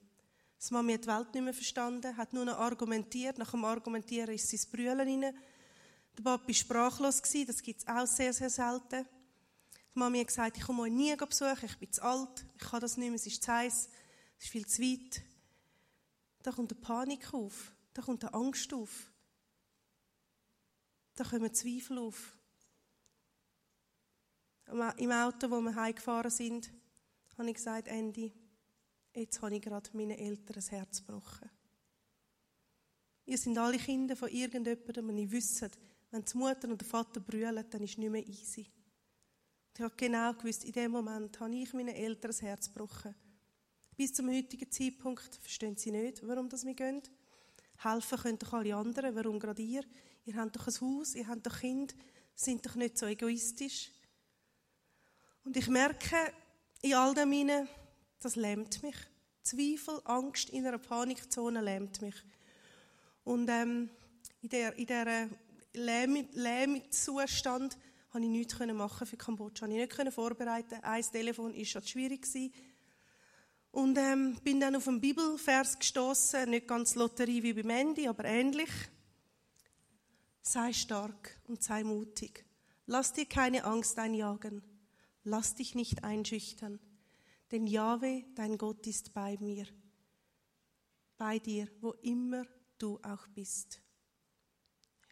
Das Mami hat die Welt nicht mehr verstanden, hat nur noch argumentiert. Nach dem Argumentieren ist sie ins Brüllen rein. Der Papi war sprachlos, das gibt es auch sehr, sehr selten. Die Mami hat gesagt, ich komme euch nie besuchen, ich bin zu alt, ich kann das nicht mehr, es ist zu heiß, es ist viel zu weit. Da kommt eine Panik auf, da kommt eine Angst auf. Da kommen Zweifel auf. Im Auto, wo wir heimgefahren sind, habe ich gesagt, Andy, jetzt habe ich gerade meinen Eltern das Herz gebrochen. Ihr sind alle Kinder von irgendjemandem und ich wüsste, wenn die Mutter und der Vater brüllen, dann ist es nicht mehr easy. Und ich habe genau gewusst, in dem Moment habe ich meinen Eltern das Herz gebrochen. Bis zum heutigen Zeitpunkt verstehen sie nicht, warum das wir gehen. Helfen können doch alle anderen, warum gerade ihr? Ihr habt doch ein Haus, ihr habt doch Kinder, sind doch nicht so egoistisch. Und ich merke, in all dem hinein, das lähmt mich. Zweifel, Angst in einer Panikzone lähmt mich. Und ähm, in dieser in der Lähmzustand konnte ich nichts machen für Kambodscha. Ich konnte nicht vorbereiten. Ein Telefon war schon schwierig. Und ähm, bin dann auf einen Bibelvers gestoßen, nicht ganz Lotterie wie beim Andy, aber ähnlich. Sei stark und sei mutig. Lass dir keine Angst einjagen. Lass dich nicht einschüchtern. Denn Jahwe, dein Gott, ist bei mir. Bei dir, wo immer du auch bist.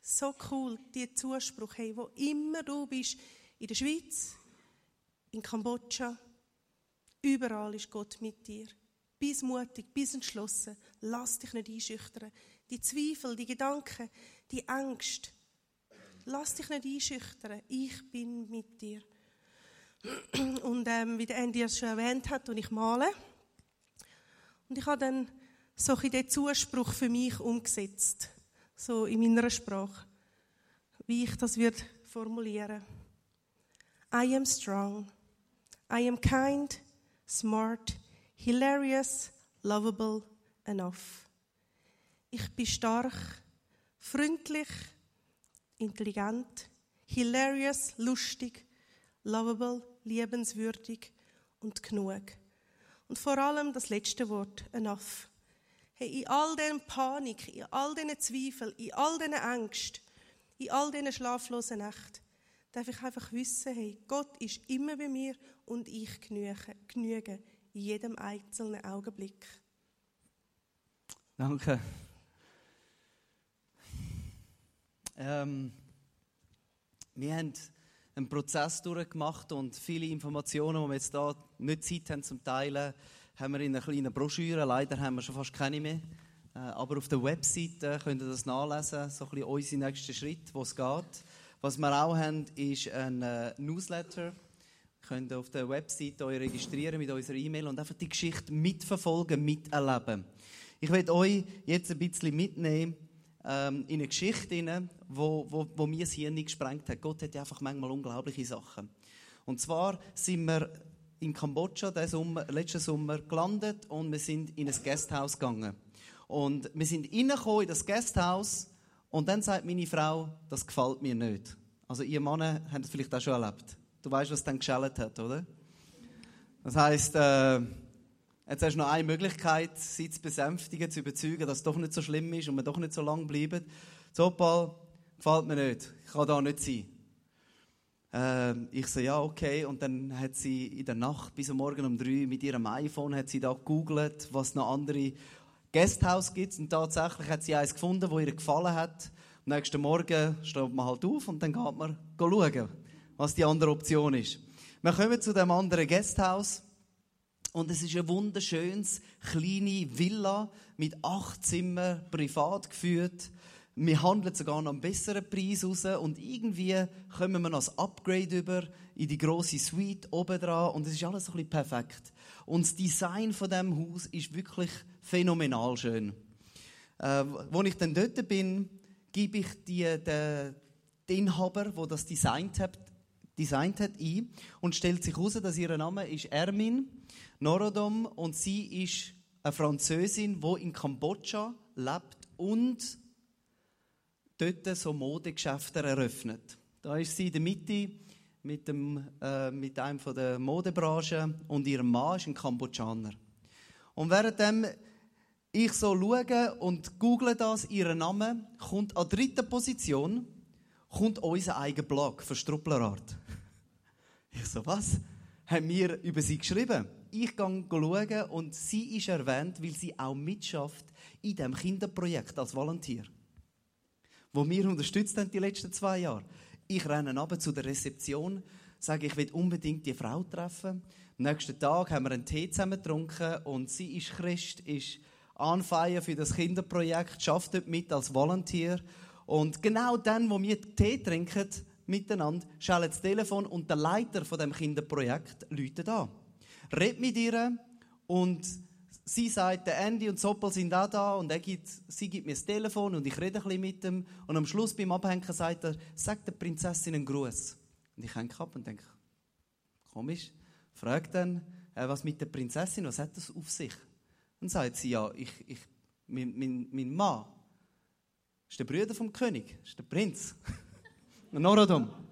So cool, die Zuspruch, hey, wo immer du bist, in der Schweiz, in Kambodscha, überall ist Gott mit dir. Bis mutig, bis entschlossen, lass dich nicht einschüchtern. Die Zweifel, die Gedanken, die Angst, lass dich nicht einschüchtern. Ich bin mit dir. Und ähm, wie der Andy es schon erwähnt hat, und ich male. Und ich habe dann so ein den Zuspruch für mich umgesetzt so in meiner Sprache, wie ich das wird formulieren. I am strong. I am kind, smart, hilarious, lovable, enough. Ich bin stark, freundlich, intelligent, hilarious, lustig, lovable, liebenswürdig und genug. Und vor allem das letzte Wort, enough. Hey, in all diesen Panik, in all diesen Zweifeln, in all diesen Ängsten, in all diesen schlaflosen Nächten, darf ich einfach wissen, hey, Gott ist immer bei mir und ich genüge, genüge in jedem einzelnen Augenblick. Danke. Ähm, wir haben einen Prozess durchgemacht und viele Informationen, die wir jetzt da nicht Zeit haben zum Teilen, haben wir in einer kleinen Broschüre. Leider haben wir schon fast keine mehr. Äh, aber auf der Webseite könnt ihr das nachlesen, so ein bisschen unsere nächsten Schritte, wo es geht. Was wir auch haben, ist ein äh, Newsletter. Ihr könnt auf der Webseite euch registrieren mit unserer E-Mail und einfach die Geschichte mitverfolgen, miterleben. Ich werde euch jetzt ein bisschen mitnehmen ähm, in eine Geschichte, rein, wo, wo, wo mir das Hirn nicht gesprengt hat. Gott hat einfach manchmal unglaubliche Sachen. Und zwar sind wir in Kambodscha Sommer, letzten Sommer gelandet und wir sind in ein Gasthaus gegangen. Und wir sind reingekommen in das Gasthaus und dann sagt meine Frau, das gefällt mir nicht. Also ihr Mann hat das vielleicht auch schon erlebt. Du weißt, was dann geschellt hat, oder? Das heißt, äh, jetzt hast du noch eine Möglichkeit, sie zu besänftigen, zu überzeugen, dass es doch nicht so schlimm ist und wir doch nicht so lange bleiben. Zopal, gefällt mir nicht. Ich kann da nicht sein. Ähm, ich so, ja, okay. Und dann hat sie in der Nacht bis am Morgen um drei mit ihrem iPhone hat sie da gegoogelt, was noch andere Guesthouse gibt. Und tatsächlich hat sie eins gefunden, wo ihr gefallen hat. Am nächsten Morgen steht man halt auf und dann geht man schauen, was die andere Option ist. Wir kommen zu dem anderen Guesthouse. Und es ist ein wunderschönes, kleine Villa mit acht Zimmern, privat geführt. Wir handeln sogar noch einen besseren Preis raus und irgendwie kommen wir noch ein Upgrade über in die große Suite oben dran und es ist alles ein bisschen perfekt. Und das Design von dem Haus ist wirklich phänomenal schön. Äh, als ich dann dort bin, gebe ich die, den, den Inhaber, der das designt hat, designt hat, ein und stellt sich heraus, dass ihr Name ist Ermin Norodom und sie ist eine Französin, die in Kambodscha lebt und dort so Modegeschäfte eröffnet. Da ist sie in der Mitte mit, dem, äh, mit einem von der Modebranche und ihrem Mann ist ein Kambodschaner. Und währenddem ich so schaue und google das, ihren Namen, kommt an dritter Position kommt unser eigener Blog von Strupplerart. Ich so, was? Haben wir über sie geschrieben? Ich gehe schauen und sie ist erwähnt, weil sie auch mitschafft in diesem Kinderprojekt als Volunteer. Wo wir unterstützt haben die letzten zwei Jahre. Ich renne aber zu der Rezeption, sage, ich will unbedingt die Frau treffen. Am nächsten Tag haben wir einen Tee zusammen getrunken und sie ist Christ, ist on fire für das Kinderprojekt, schafft dort mit als Volunteer. Und genau dann, wo wir Tee trinken, miteinander, schaltet das Telefon und der Leiter von dem Kinderprojekt läutet an. Redet mit ihr und sie sagt, der Andy und Soppel sind auch da und er gibt, sie gibt mir das Telefon und ich rede ein bisschen mit ihm und am Schluss beim Abhängen sagt er, sag der Prinzessin einen Gruß. Und ich hänge ab und denke, komisch, fragt dann, äh, was mit der Prinzessin, was hat das auf sich? Und sagt sie, ja, ich, ich, mein, mein, mein Mann ist der Bruder vom König, ist der Prinz. Norodom.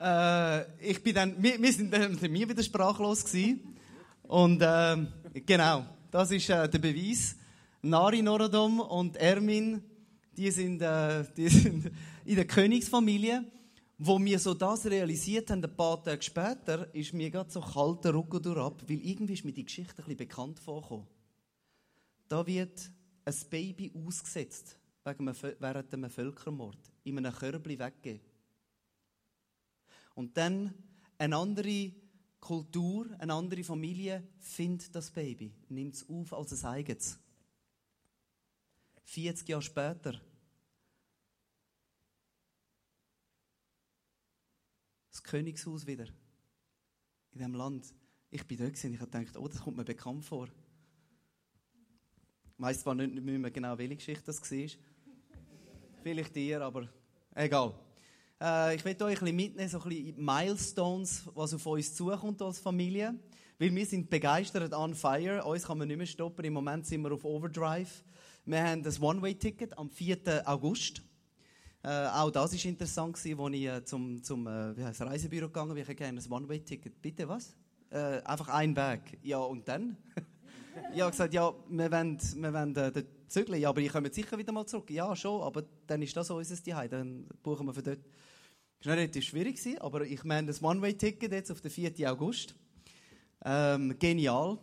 Äh, ich bin dann, wir, wir sind dann mir wieder sprachlos gewesen. Und äh, genau, das ist äh, der Beweis. Nari Norodom und Ermin, die sind, äh, die sind in der Königsfamilie. Wo wir so das realisiert haben, ein paar Tage später, ist mir gerade so kalter Rücken durch ab, weil irgendwie ist mir die Geschichte ein bisschen bekannt vorgekommen. Da wird ein Baby ausgesetzt während einem Völkermord in einem Körbli weggegeben. Und dann eine andere Kultur, eine andere Familie findet das Baby, nimmt es auf als ein eigenes. 40 Jahre später. Das Königshaus wieder. In diesem Land. Ich bin dort gewesen, ich habe gedacht, oh, das kommt mir bekannt vor. Ich weiss zwar nicht, nicht mehr genau, welche Geschichte das war. Vielleicht dir, aber egal. Äh, ich will euch ein bisschen mitnehmen, so ein bisschen Milestones, was auf uns zukommt als Familie. Weil wir sind begeistert on fire. Uns kann man nicht mehr stoppen. Im Moment sind wir auf Overdrive. Wir haben das One-Way-Ticket am 4. August. Äh, auch das war interessant, als ich äh, zum, zum äh, wie heisst, Reisebüro gegangen bin. Ich hätte gerne ein One-Way-Ticket. Bitte, was? Einfach ein Weg. Ja, und dann? ich habe gesagt, ja, wir wollen, wir wollen äh, zügeln. Aber ich komme sicher wieder mal zurück. Ja, schon, aber dann ist das unser Zuhause. Dann buchen wir für dort. Das war relativ schwierig, aber ich meine, das One-Way-Ticket jetzt auf den 4. August. Ähm, genial.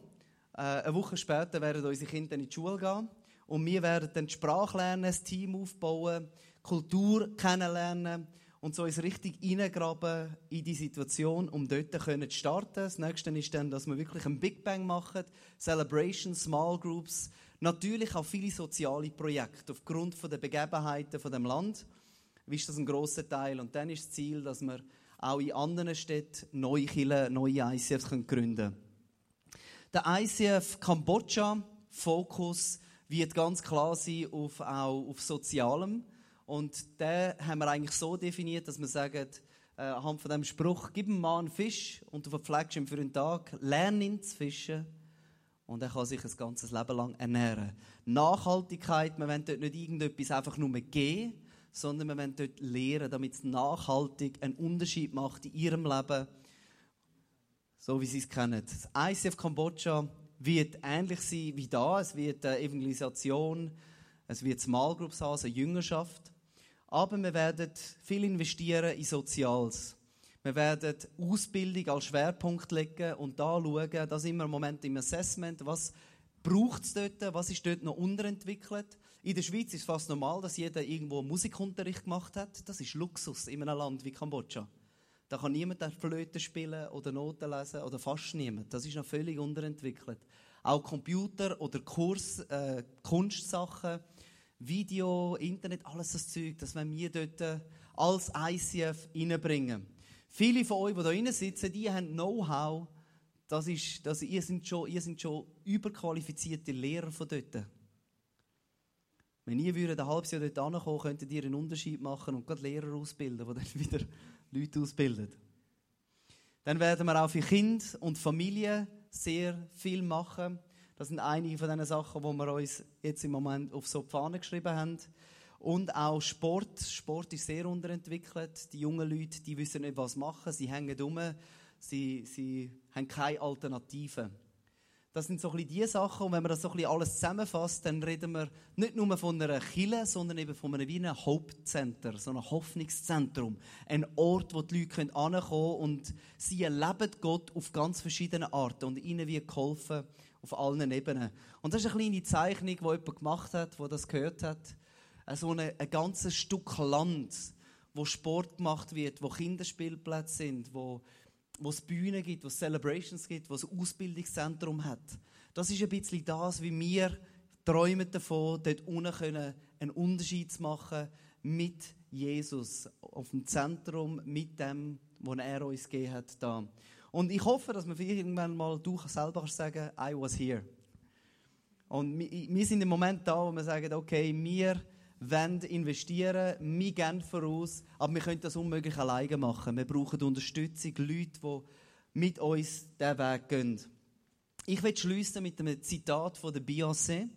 Äh, eine Woche später werden unsere Kinder in die Schule gehen. Und wir werden dann die Sprache lernen, das Team aufbauen, Kultur kennenlernen und so uns richtig reingraben in die Situation, um dort zu starten. Das nächste ist dann, dass wir wirklich einen Big Bang machen, Celebrations, Small Groups, natürlich auch viele soziale Projekte aufgrund der Begebenheiten von dem Land. Wie ist das ein grosser Teil? Und dann ist das Ziel, dass wir auch in anderen Städten neue Kirchen, neue ICFs gründen können. Der ICF Kambodscha Fokus wird ganz klar sein auf, auch auf Sozialem. Und den haben wir eigentlich so definiert, dass wir sagen, äh, anhand von dem Spruch, gib ihm mal einen Fisch und du verpflegst ihn für einen Tag, lern ihn zu fischen und er kann sich ein ganzes Leben lang ernähren. Nachhaltigkeit, wir wollen dort nicht irgendetwas einfach nur geben, sondern wir wollen dort lehren, damit es nachhaltig einen Unterschied macht in ihrem Leben, so wie sie es kennen. Das ICF Kambodscha wird ähnlich sein wie da. Es wird eine Evangelisation, es wird Small Groups haben, also eine Jüngerschaft. Aber wir werden viel investieren in Soziales. Wir werden Ausbildung als Schwerpunkt legen und da schauen, da sind wir im Moment im Assessment, was braucht es dort, was ist dort noch unterentwickelt. In der Schweiz ist es fast normal, dass jeder irgendwo Musikunterricht gemacht hat. Das ist Luxus in einem Land wie Kambodscha. Da kann niemand Flöte spielen oder Noten lesen oder fast niemand. Das ist noch völlig unterentwickelt. Auch Computer oder Kurs, äh, Kunstsachen, Video, Internet, alles das Zeug, das wollen wir dort äh, als ICF reinbringen. Viele von euch, die da drin sitzen, die haben Know-how. Das ist, das, ihr, seid schon, ihr seid schon überqualifizierte Lehrer von dort. Wenn ihr würdet ein halbes Jahr dort ankommen, könntet ihr einen Unterschied machen und gerade Lehrer ausbilden, die dann wieder Leute ausbilden. Dann werden wir auch für Kinder und Familien sehr viel machen. Das sind einige von den Sachen, die wir uns jetzt im Moment auf so die Fahne geschrieben haben. Und auch Sport. Sport ist sehr unterentwickelt. Die jungen Leute, die wissen nicht, was machen. Sie hängen um. Sie, sie haben keine Alternative. Das sind so ein bisschen die Sachen. Und wenn man das so ein bisschen alles zusammenfasst, dann reden wir nicht nur von einer Kille, sondern eben von einem wie einem Hauptcenter, so einem Hoffnungszentrum. Ein Ort, wo die Leute hinkommen können und sie erleben Gott auf ganz verschiedene Arten und ihnen wird geholfen auf allen Ebenen. Und das ist eine kleine Zeichnung, die jemand gemacht hat, der das gehört hat. So eine, ein ganzes Stück Land, wo Sport gemacht wird, wo Kinderspielplätze sind, wo wo es Bühnen gibt, wo es Celebrations gibt, wo es ein Ausbildungszentrum hat. Das ist ein bisschen das, wie wir träumen davon, dort unten können einen Unterschied zu machen mit Jesus auf dem Zentrum, mit dem, was er uns gegeben hat. Da. Und ich hoffe, dass man irgendwann mal du selber kannst sagen, I was here. Und wir sind im Moment da, wo wir sagen, okay, wir wollen investieren, wir gehen voraus, aber wir können das unmöglich alleine machen. Wir brauchen Unterstützung, Leute, die mit uns diesen Weg gehen. Ich will schließen mit einem Zitat von der Beyoncé,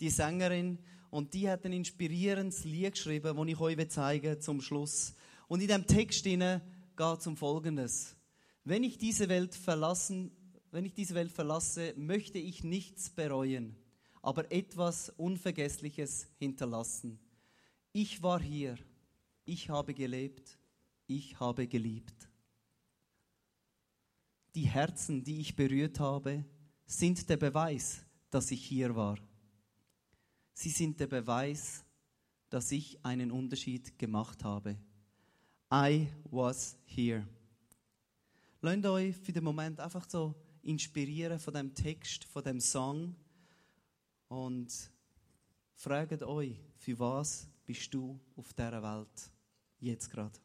die Sängerin, und die hat ein inspirierendes Lied geschrieben, das ich euch zeigen zum Schluss. Und in dem Text geht es um Folgendes. Wenn ich diese Welt verlassen, wenn ich diese Welt verlasse, möchte ich nichts bereuen aber etwas Unvergessliches hinterlassen. Ich war hier, ich habe gelebt, ich habe geliebt. Die Herzen, die ich berührt habe, sind der Beweis, dass ich hier war. Sie sind der Beweis, dass ich einen Unterschied gemacht habe. I was here. Lasst euch für den Moment einfach so inspirieren von dem Text, von dem Song und fragt euch, für was bist du auf dieser Welt jetzt gerade?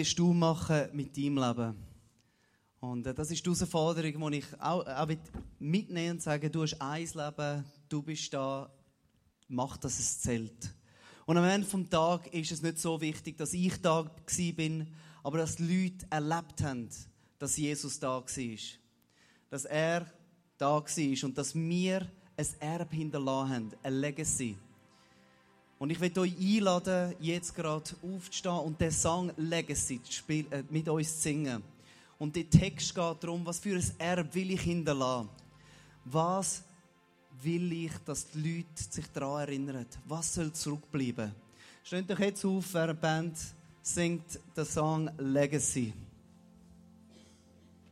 Wirst du machen mit deinem Leben? Und äh, das ist die Herausforderung, die ich auch, auch mitnehmen und sagen, du hast ein Leben, du bist da, mach, dass es zählt. Und am Ende des Tages ist es nicht so wichtig, dass ich da bin, aber dass die Leute erlebt haben, dass Jesus da war. Dass er da war und dass wir ein Erbe hinterlassen haben, eine Legacy. Und ich will euch einladen, jetzt gerade aufzustehen und den Song Legacy äh, mit uns zu singen. Und der Text geht darum, was für ein Erbe will ich hinterlassen? Was will ich, dass die Leute sich daran erinnern? Was soll zurückbleiben? Steht doch jetzt auf, wer eine Band singt den Song Legacy.